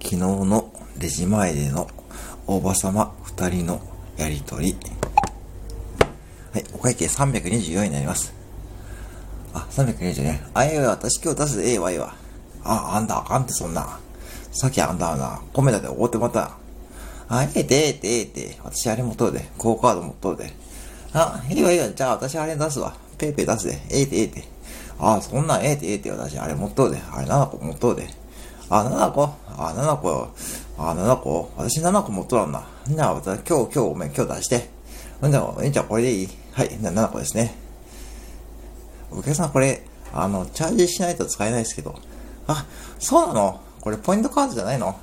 昨日のレジ前でのおばさま二人のやりとり。はい、お会計324になります。あ、324ね。あ、ええわ、私今日出すでええわ、ええわ。あ、あんたあかんってそんな。さっきあんたはな、米だっておごってもらった。あ、ええて、ええて、ええて。私あれ持っとるで。クオカード持っとるで。あ、いいわ、いいわ。じゃあ私あれ出すわ。ペイペイ出すで。ええて、ええて。あ、そんなんええて、ええて。私あれ持っとるで。あれ7個持っとるで。あ、7個あ、7個。あ、7個私7個持っとらんな。じゃあ、今日、今日、ごめん、今日出して。ほんじゃ、あ、兄ちゃん、これでいいはい、じゃあ7個ですね。お客さん、これ、あの、チャージしないと使えないですけど。あ、そうなの？これ、ポイントカードじゃないの？